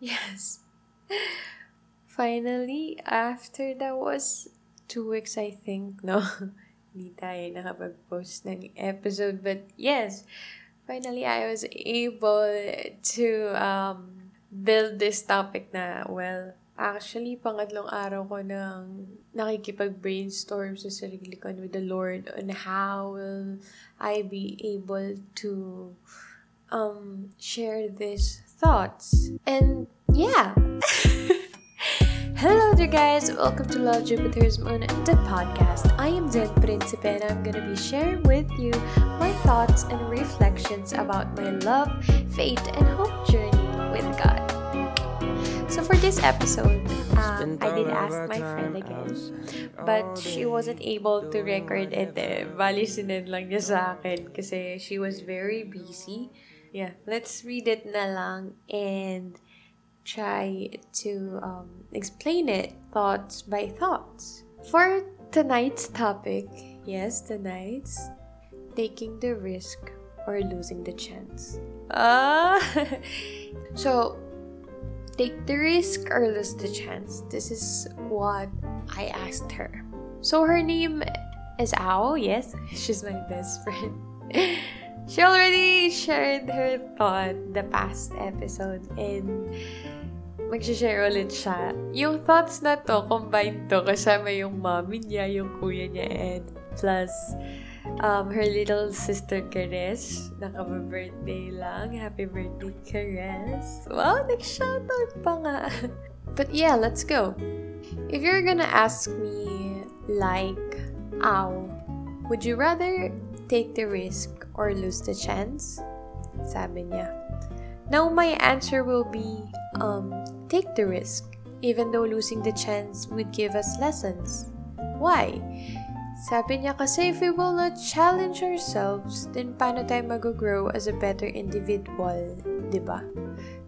Yes. Finally, after that was two weeks, I think, no? Hindi tayo nakapag-post ng episode. But yes, finally, I was able to um, build this topic na, well, actually, pangatlong araw ko nang nakikipag-brainstorm sa sarili ko with the Lord on how will I be able to um, share these thoughts. And yeah. Hello there, guys. Welcome to Love Jupiter's Moon, the podcast. I am Zen Principe, and I'm going to be sharing with you my thoughts and reflections about my love, faith, and hope journey with God. So for this episode, uh, I did ask my friend again, but she wasn't able to record it. Eh. Bali, sinend lang niya sa akin kasi she was very busy. Yeah, let's read it na and try to um, explain it thoughts by thoughts. For tonight's topic, yes, tonight's taking the risk or losing the chance. Ah, so take the risk or lose the chance. This is what I asked her. So her name is Ao. Yes, she's my best friend. she already shared her thought the past episode and mag-share ulit siya. Yung thoughts na to, combined to, kasama yung mommy niya, yung kuya niya, and plus um, her little sister, Kares. Nakaba-birthday lang. Happy birthday, Kares. Wow, nag-shoutout pa nga. But yeah, let's go. If you're gonna ask me, like, ow, would you rather take the risk or lose the chance? Sabi niya. Now, my answer will be um, take the risk, even though losing the chance would give us lessons. Why? Sabi niya kasi if we will not challenge ourselves, then paano tayo mag-grow as a better individual, ba?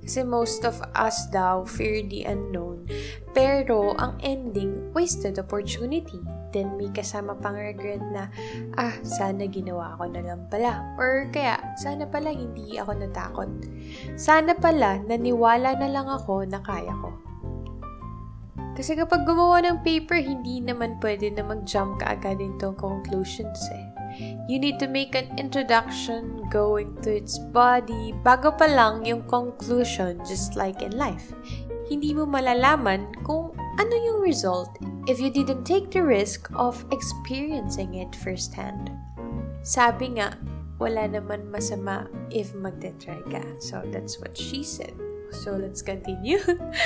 Kasi most of us daw fear the unknown, pero ang ending, wasted opportunity. Then may kasama pang regret na, ah, sana ginawa ko na lang pala. Or kaya, sana pala hindi ako natakot. Sana pala naniwala na lang ako na kaya ko. Kasi kapag gumawa ng paper, hindi naman pwede na mag-jump ka agad into conclusions eh. You need to make an introduction going to its body bago pa lang yung conclusion just like in life. Hindi mo malalaman kung ano yung result if you didn't take the risk of experiencing it firsthand. Sabi nga, wala naman masama if magte-try ka. So, that's what she said. So, let's continue.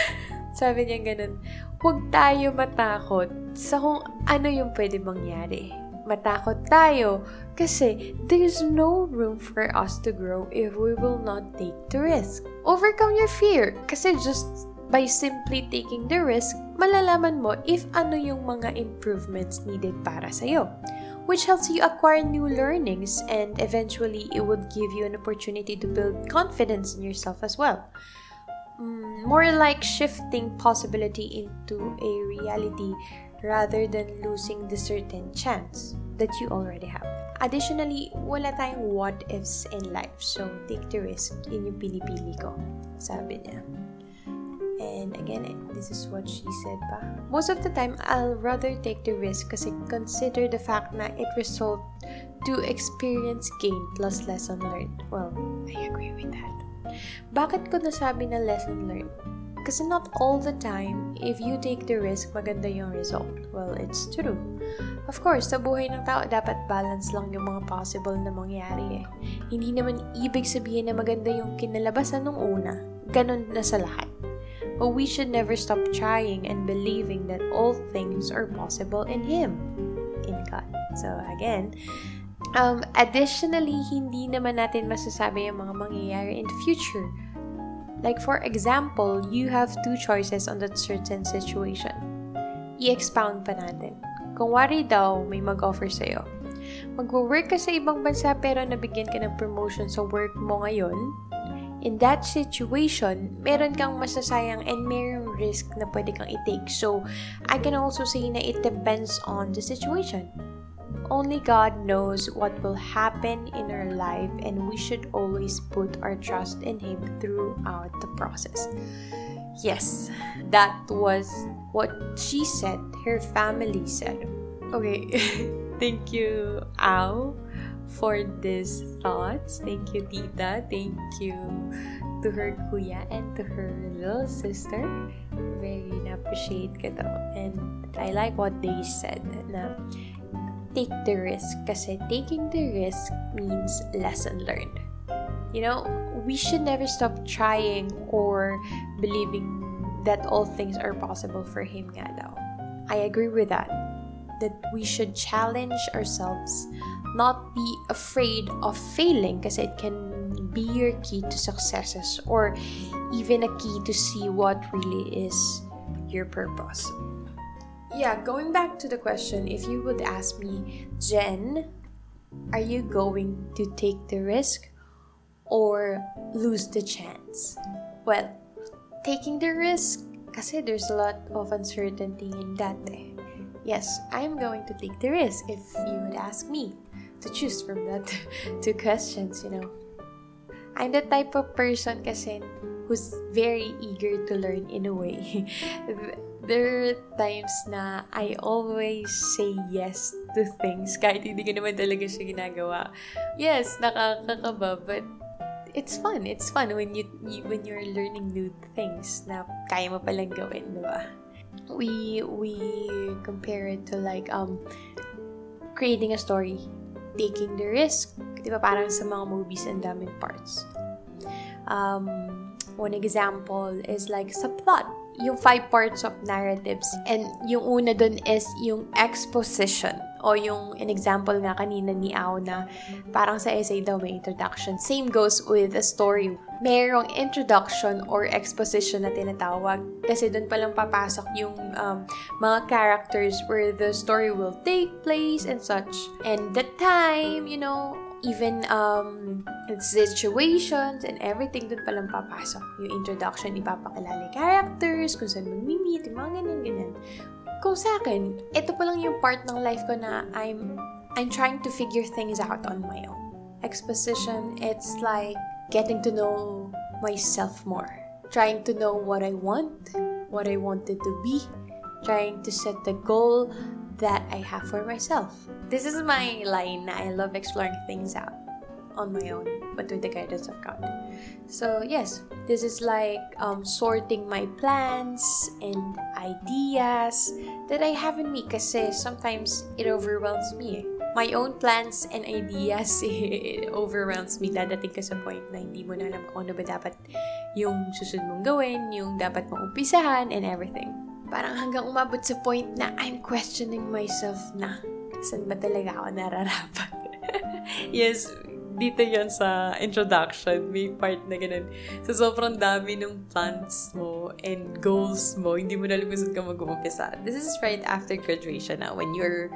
Sabi niya ganun, huwag tayo matakot sa kung ano yung pwede mangyari. Matakot tayo kasi there's no room for us to grow if we will not take the risk. Overcome your fear kasi just by simply taking the risk, malalaman mo if ano yung mga improvements needed para sa'yo which helps you acquire new learnings and eventually it would give you an opportunity to build confidence in yourself as well. Mm, more like shifting possibility into a reality rather than losing the certain chance that you already have. Additionally, wala tayong what ifs in life. So, take the risk. Yun yung pinipili ko. Sabi niya. And again, eh, this is what she said pa. Most of the time, I'll rather take the risk kasi consider the fact na it result to experience gain plus lesson learned. Well, I agree with that. Bakit ko nasabi na lesson learned? Kasi not all the time, if you take the risk, maganda yung result. Well, it's true. Of course, sa buhay ng tao, dapat balance lang yung mga possible na mangyari eh. Hindi naman ibig sabihin na maganda yung kinalabasan nung una. Ganon na sa lahat. But we should never stop trying and believing that all things are possible in Him, in God. So again, um, additionally, hindi naman natin masasabi yung mga mangyayari in the future. Like for example, you have two choices on that certain situation. I-expound pa natin. Kung wari daw may mag-offer sa'yo, mag-work ka sa ibang bansa pero nabigyan ka ng promotion sa work mo ngayon, in that situation, meron kang masasayang and mayroong risk na pwede kang i-take. So, I can also say na it depends on the situation. Only God knows what will happen in our life, and we should always put our trust in Him throughout the process. Yes, that was what she said, her family said. Okay, thank you, Ao, for these thoughts. Thank you, Tita. Thank you to her kuya and to her little sister. Very na-appreciate ko. And I like what they said na take the risk kasi taking the risk means lesson learned. You know, we should never stop trying or believing that all things are possible for him nga daw. I agree with that. That we should challenge ourselves, not be afraid of failing kasi it can be your key to successes or even a key to see what really is your purpose. Yeah, going back to the question, if you would ask me, Jen, are you going to take the risk or lose the chance? Well, taking the risk, kasi there's a lot of uncertainty in that. Eh. Yes, I'm going to take the risk if you would ask me to choose from that two questions, you know. I'm the type of person kasi who's very eager to learn in a way. there are times na I always say yes to things kahit hindi ko naman talaga siya ginagawa. Yes, nakakakaba, but it's fun. It's fun when you, you when you're learning new things na kaya mo palang gawin, di ba? We we compare it to like um creating a story, taking the risk, Di ba parang sa mga movies ang daming parts. Um, one example is like sa plot, yung five parts of narratives. And yung una dun is yung exposition o yung an example nga kanina ni Ao na parang sa essay daw may introduction. Same goes with a story. Merong introduction or exposition na tinatawag kasi dun palang papasok yung um, mga characters where the story will take place and such. And the time, you know, even um, situations and everything dun palang papasok. Yung introduction, ipapakilala characters, kung saan mag-meet, yung mga ganyan, ganyan. Kung sa akin, ito pa lang yung part ng life ko na I'm, I'm trying to figure things out on my own. Exposition, it's like getting to know myself more. Trying to know what I want, what I wanted to be, trying to set the goal, that I have for myself. This is my line. I love exploring things out on my own, but with the guidance of God. So, yes, this is like um, sorting my plans and ideas that I have in me kasi sometimes it overwhelms me. My own plans and ideas, it overwhelms me. Dadating ka sa point na hindi mo na alam kung ano ba dapat yung susunod mong gawin, yung dapat mong umpisahan, and everything. Parang hanggang umabot sa point na I'm questioning myself na saan ba talaga ako nararapat. yes, dito yon sa introduction, may part na ganun. So, sobrang dami ng plans mo and goals mo, hindi mo nalimusan ka mag-umpisa. This is right after graduation na, when you're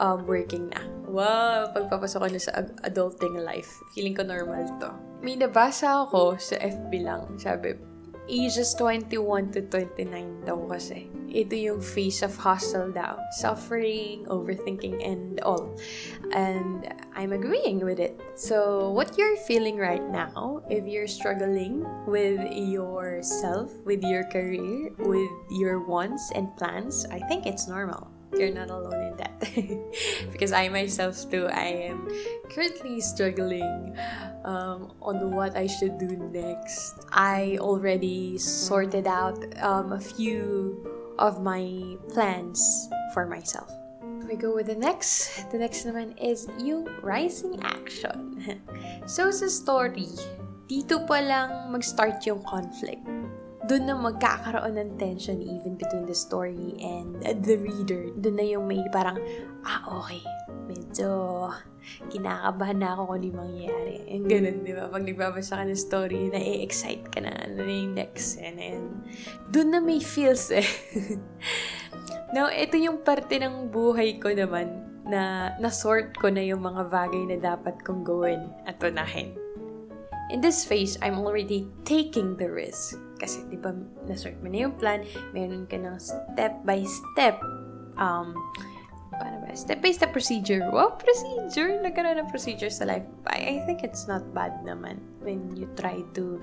um, working na. Wow, pagpapasok ko na sa adulting life, feeling ko normal to. May nabasa ako sa FB lang, sabi, ages 21 to 29 daw kasi. Ito yung phase of hustle daw. Suffering, overthinking, and all. And I'm agreeing with it. So, what you're feeling right now, if you're struggling with yourself, with your career, with your wants and plans, I think it's normal you're not alone in that. because I myself too, I am currently struggling um, on what I should do next. I already sorted out um, a few of my plans for myself. We go with the next. The next naman is yung rising action. so sa story, dito pa lang mag-start yung conflict doon na magkakaroon ng tension even between the story and the reader. Doon na yung may parang, ah, okay, medyo kinakabahan na ako kung ano mangyayari. Yung ganun, di ba? Pag nagbabasa ka ng story, na-excite ka na, ano na yung next. And then, doon na may feels eh. Now, ito yung parte ng buhay ko naman na nasort ko na yung mga bagay na dapat kong gawin at unahin. In this phase, I'm already taking the risk kasi, di ba, na-sort mo na yung plan, meron ka ng step by step um, paano ba? Step-by-step procedure. Wow, procedure! Nagkaroon ng procedure sa life. I, I think it's not bad naman when you try to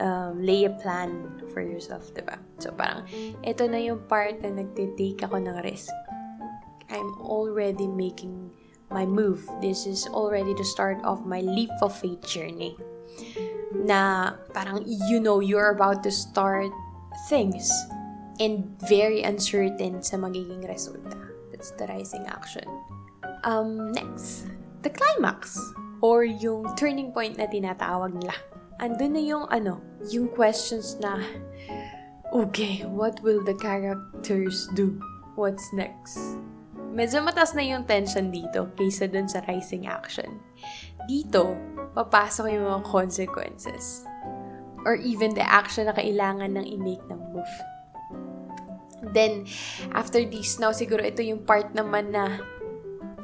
um, lay a plan for yourself, diba? So, parang, ito na yung part na nagtitake ako ng risk. I'm already making my move. This is already the start of my leap of faith journey. Na parang, you know, you're about to start things and very uncertain sa magiging resulta. That's the rising action. Um, next, the climax or yung turning point na tinatawag nila. Andun na yung ano, yung questions na, okay, what will the characters do? What's next? Medyo matas na yung tension dito kaysa dun sa rising action. Dito, papasok yung mga consequences. Or even the action na kailangan ng i-make ng move. Then, after this, now siguro ito yung part naman na,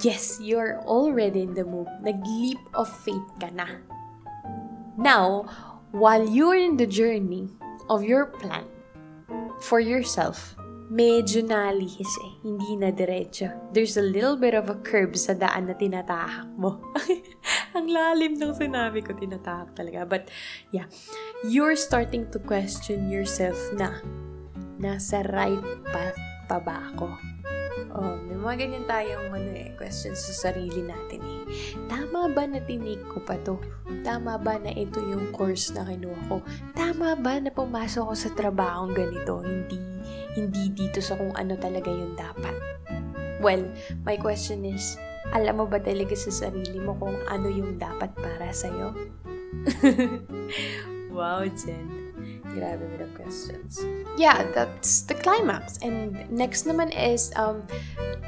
yes, you're already in the move. Nag-leap of faith ka na. Now, while you're in the journey of your plan for yourself, medyo nalihis eh. Hindi na diretso. There's a little bit of a curve sa daan na tinatahak mo. Ang lalim ng sinabi ko, tinatahak talaga. But, yeah. You're starting to question yourself na, nasa right path pa ba ako? Oh, may mga ganyan tayong ano eh, questions sa sarili natin eh. Tama ba na tinake ko pa to? Tama ba na ito yung course na kinuha ko? Tama ba na pumasok ko sa trabaho ganito? Hindi, hindi dito sa kung ano talaga yung dapat. Well, my question is, alam mo ba talaga sa sarili mo kung ano yung dapat para sa'yo? wow, Jen. Grabe with the questions. Yeah, that's the climax. And next naman is um,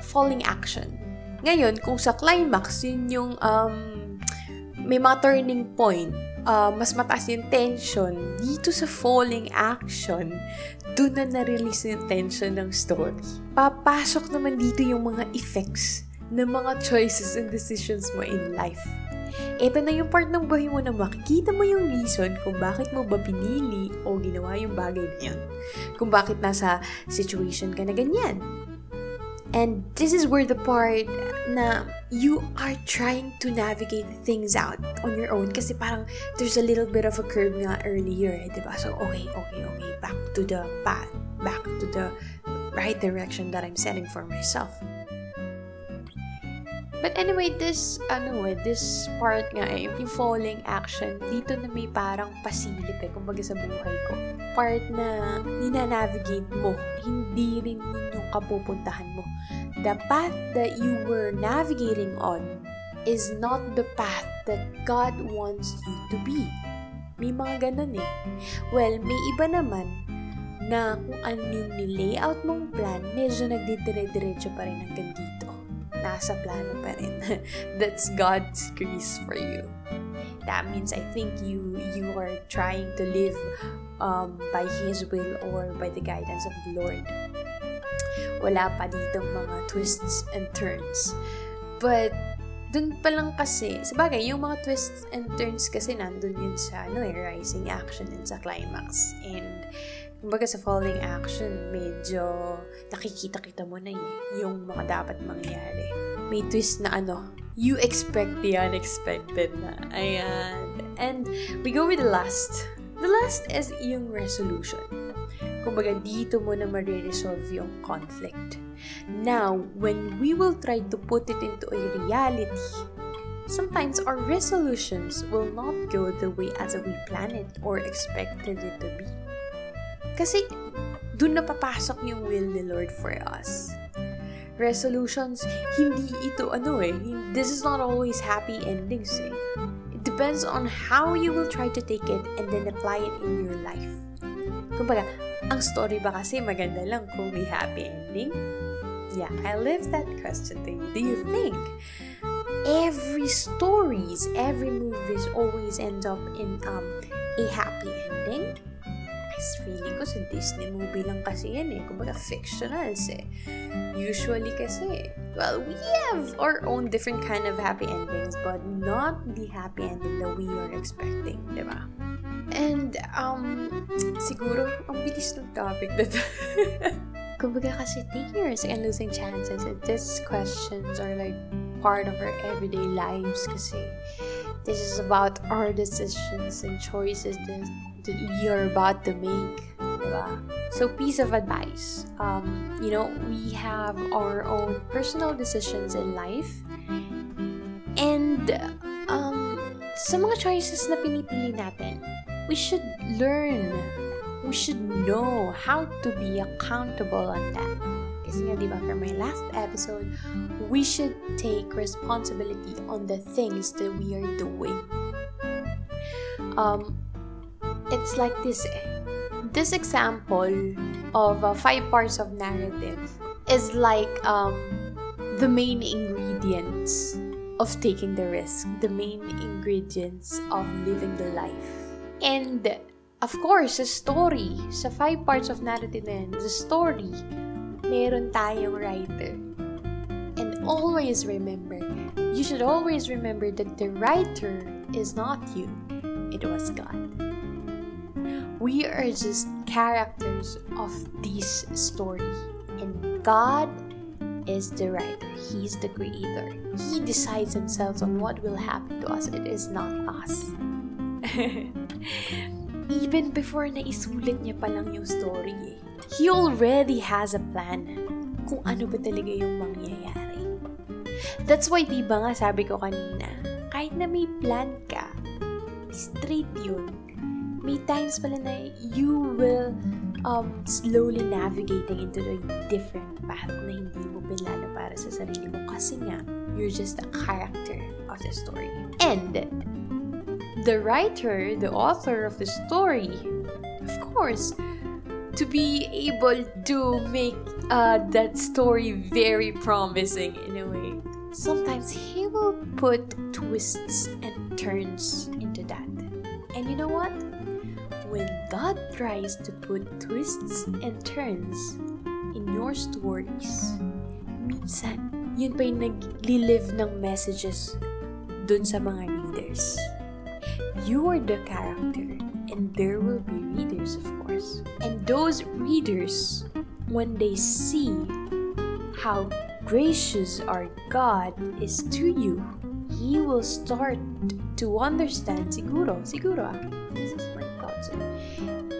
falling action. Ngayon, kung sa climax, yun yung um, may mga turning point, uh, mas mataas yung tension, dito sa falling action, doon na na-release yung tension ng story. Papasok naman dito yung mga effects ng mga choices and decisions mo in life. Ito na yung part ng buhay mo na makikita mo yung reason kung bakit mo ba pinili o ginawa yung bagay na yun. Kung bakit nasa situation ka na ganyan. And this is where the part na you are trying to navigate things out on your own kasi parang there's a little bit of a curve nga earlier, eh, diba? So, okay, okay, okay, back to the path, back to the right direction that I'm setting for myself. But anyway, this, ano eh, this part nga eh, yung falling action, dito na may parang pasilip eh, kumbaga sa buhay ko. Part na ninanavigate mo, hindi rin yun yung kapupuntahan mo. The path that you were navigating on is not the path that God wants you to be. May mga ganun eh. Well, may iba naman na kung ano yung nilayout mong plan, medyo nagdidire-diretso pa rin hanggang dito nasa plano pa rin. That's God's grace for you. That means I think you you are trying to live um, by His will or by the guidance of the Lord. Wala pa ditong mga twists and turns. But, dun pa lang kasi, sabagay, yung mga twists and turns kasi nandun yun sa, ano eh, rising action and sa climax. And, kumbaga sa falling action, medyo nakikita-kita mo na yung mga dapat mangyari. May twist na ano, you expect the unexpected na. Ayan. And we go with the last. The last is yung resolution. Kumbaga, dito mo na mariresolve yung conflict. Now, when we will try to put it into a reality, sometimes our resolutions will not go the way as we planned it or expected it to be. Kasi dun na papasok yung will ni Lord for us. Resolutions, hindi ito ano eh, this is not always happy endings eh. It depends on how you will try to take it and then apply it in your life. Kumbaga, ang story ba kasi maganda lang kung may happy ending? Yeah, I left that question to you. Do you think every stories, every movies always end up in um, a happy ending? Is feeling ko sa Disney movie lang kasi yan eh. Kumbaga fictionals eh. Usually kasi, well, we have our own different kind of happy endings but not the happy ending that we are expecting, di ba? And, um, siguro, ang bilis ng topic na to. Kumbaga kasi risk and losing chances, these questions are like part of our everyday lives kasi this is about our decisions and choices that, that we are about to make. So, piece of advice. Um, you know, we have our own personal decisions in life. And um, sa mga choices na pinipili natin, we should learn we should know how to be accountable on that. Kasi nga, di ba, for my last episode, we should take responsibility on the things that we are doing. Um, it's like this. This example of uh, five parts of narrative is like um, the main ingredients of taking the risk, the main ingredients of living the life. And Of course, the story, sa five parts of narrative na the story, meron tayong writer. And always remember, you should always remember that the writer is not you, it was God. We are just characters of this story. And God is the writer. He's the creator. He decides himself on what will happen to us. It is not us. even before na isulat niya pa lang yung story eh. He already has a plan kung ano ba talaga yung mangyayari. That's why diba nga sabi ko kanina, kahit na may plan ka, straight yun. May times pala na you will um, slowly navigating into a different path na hindi mo pinlano para sa sarili mo kasi nga, you're just a character of the story. And the writer, the author of the story, of course, to be able to make uh, that story very promising in a way. Sometimes he will put twists and turns into that. And you know what? When God tries to put twists and turns in your stories, minsan, yun pa yung nag-live ng messages dun sa mga readers. You are the character, and there will be readers, of course. And those readers, when they see how gracious our God is to you, He will start to understand, siguro, siguro, ah, this is my thoughts.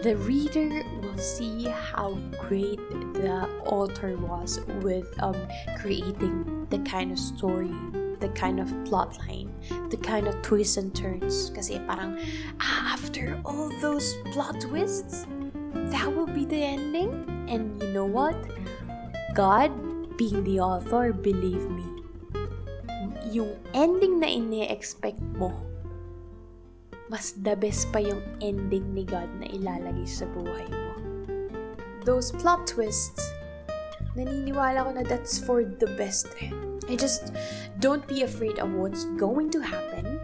The reader will see how great the author was with um, creating the kind of story the kind of plot line, the kind of twists and turns. Kasi parang, ah, after all those plot twists, that will be the ending? And you know what? God, being the author, believe me, yung ending na ini-expect mo, mas the best pa yung ending ni God na ilalagay sa buhay mo. Those plot twists, naniniwala ko na that's for the best eh. I just don't be afraid of what's going to happen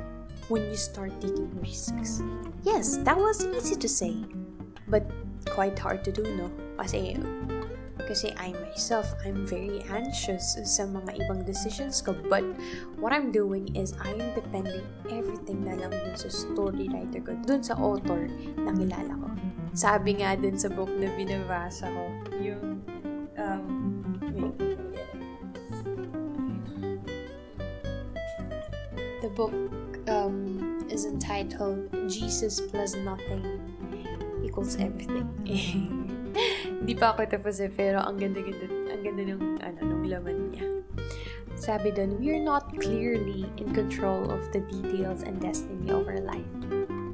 when you start taking risks. Yes, that was easy to say, but quite hard to do, no? Kasi, kasi I myself, I'm very anxious sa mga ibang decisions ko. But what I'm doing is I'm depending everything na lang dun sa story writer ko, dun sa author na kilala ko. Sabi nga dun sa book na binabasa ko, yung, um, wait, The book um, is entitled Jesus plus nothing equals everything. Hindi pa ako tapos eh, pero ang ganda-ganda, ang ganda ng, ano, ng laman niya. Sabi doon, we are not clearly in control of the details and destiny of our life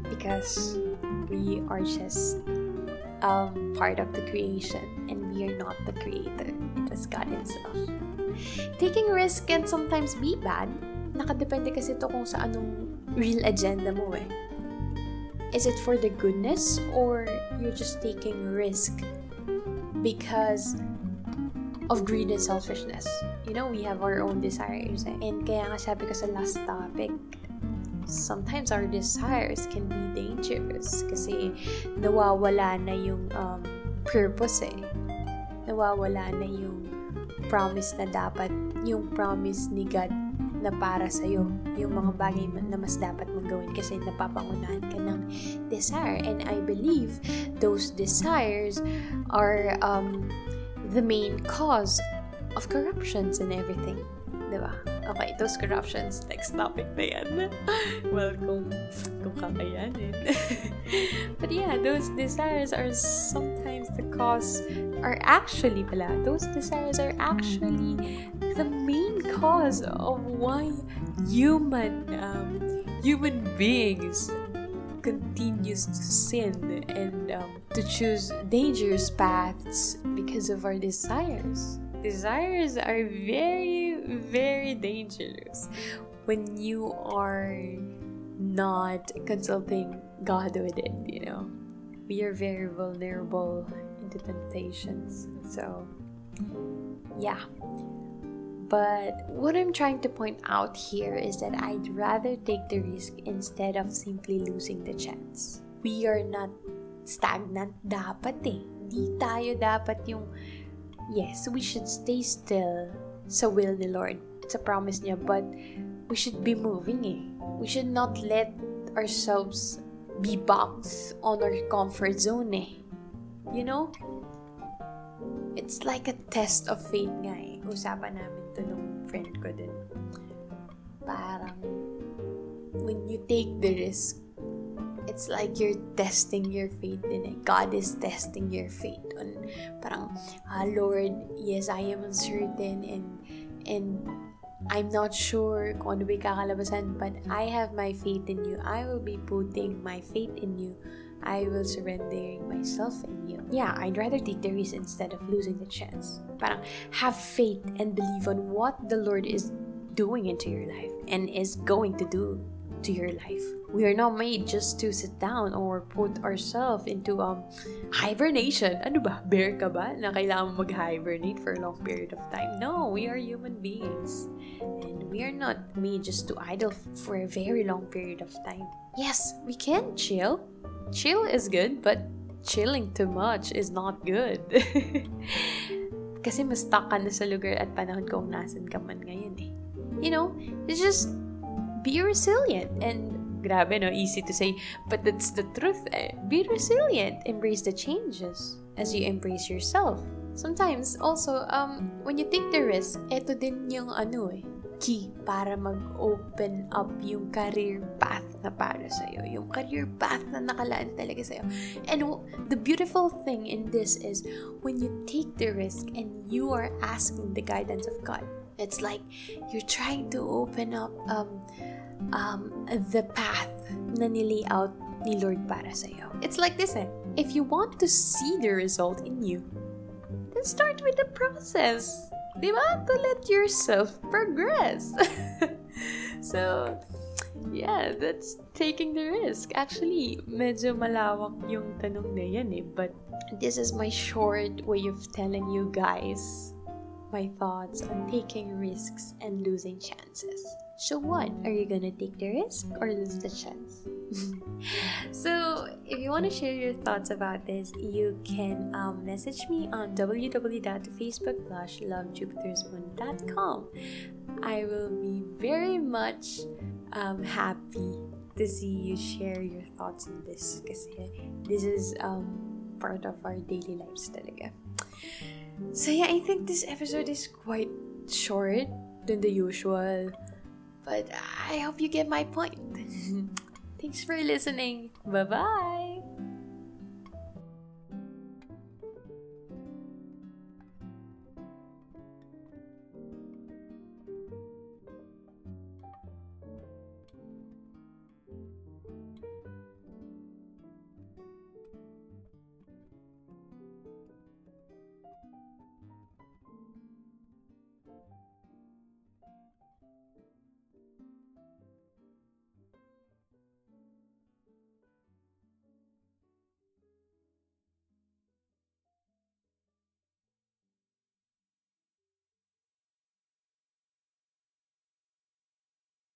because we are just um, part of the creation and we are not the creator. It was God Himself. Taking risk can sometimes be bad, nakadepende kasi to kung sa anong real agenda mo eh. Is it for the goodness or you're just taking risk because of greed and selfishness? You know, we have our own desires. And kaya nga sabi ko sa last topic, sometimes our desires can be dangerous kasi nawawala na yung um, purpose eh. Nawawala na yung promise na dapat, yung promise ni God na para sa iyo yung mga bagay na mas dapat mong gawin kasi napapangunahan ka ng desire and I believe those desires are um, the main cause of corruptions and everything. Diba? Okay, those corruptions, next topic na yan. well, kung, kung kakayanin. but yeah, those desires are sometimes the cause, are actually pala, those desires are actually the main cause of why human, um, human beings continues to sin and um, to choose dangerous paths because of our desires desires are very, very dangerous when you are not consulting God with it, you know. We are very vulnerable into temptations. So, yeah. But what I'm trying to point out here is that I'd rather take the risk instead of simply losing the chance. We are not stagnant dapat eh. Di tayo dapat yung yes, we should stay still sa will ni Lord, sa promise niya, but we should be moving eh. We should not let ourselves be boxed on our comfort zone eh. You know? It's like a test of faith nga eh. Usapan namin to nung friend ko din. Parang, when you take the risk, it's like you're testing your faith in it. God is testing your faith on parang ah, Lord, yes, I am uncertain and and I'm not sure kung ano ba kakalabasan, but I have my faith in you. I will be putting my faith in you. I will surrendering myself in you. Yeah, I'd rather take the risk instead of losing the chance. Parang have faith and believe on what the Lord is doing into your life and is going to do to your life. We are not made just to sit down or put ourselves into um hibernation. Ano ba? Bear ka ba? Na kailangan mag-hibernate for a long period of time? No, we are human beings. And we are not made just to idle for a very long period of time. Yes, we can chill. Chill is good, but chilling too much is not good. Kasi mas stuck ka na sa lugar at panahon kung nasan ka man ngayon eh. You know, it's just be resilient and grabe no easy to say but that's the truth eh. be resilient embrace the changes as you embrace yourself sometimes also um when you take the risk eto din yung ano eh key para mag-open up yung career path na para sa'yo. Yung career path na nakalaan talaga sa'yo. And the beautiful thing in this is when you take the risk and you are asking the guidance of God. It's like you're trying to open up um, um, the path na nilay-out ni Lord para sa'yo. It's like this eh. If you want to see the result in you, then start with the process. Diba? To let yourself progress. so, yeah, that's taking the risk. Actually, medyo malawak yung tanong na yan eh. But this is my short way of telling you guys my thoughts on taking risks and losing chances. So what? Are you gonna take the risk or lose the chance? so if you want to share your thoughts about this, you can um, message me on www.facebook slash lovejupitersmoon.com. I will be very much um, happy to see you share your thoughts on this because this is um, part of our daily lives talaga. So yeah, I think this episode is quite short than the usual. But I hope you get my point. Thanks for listening. Bye bye.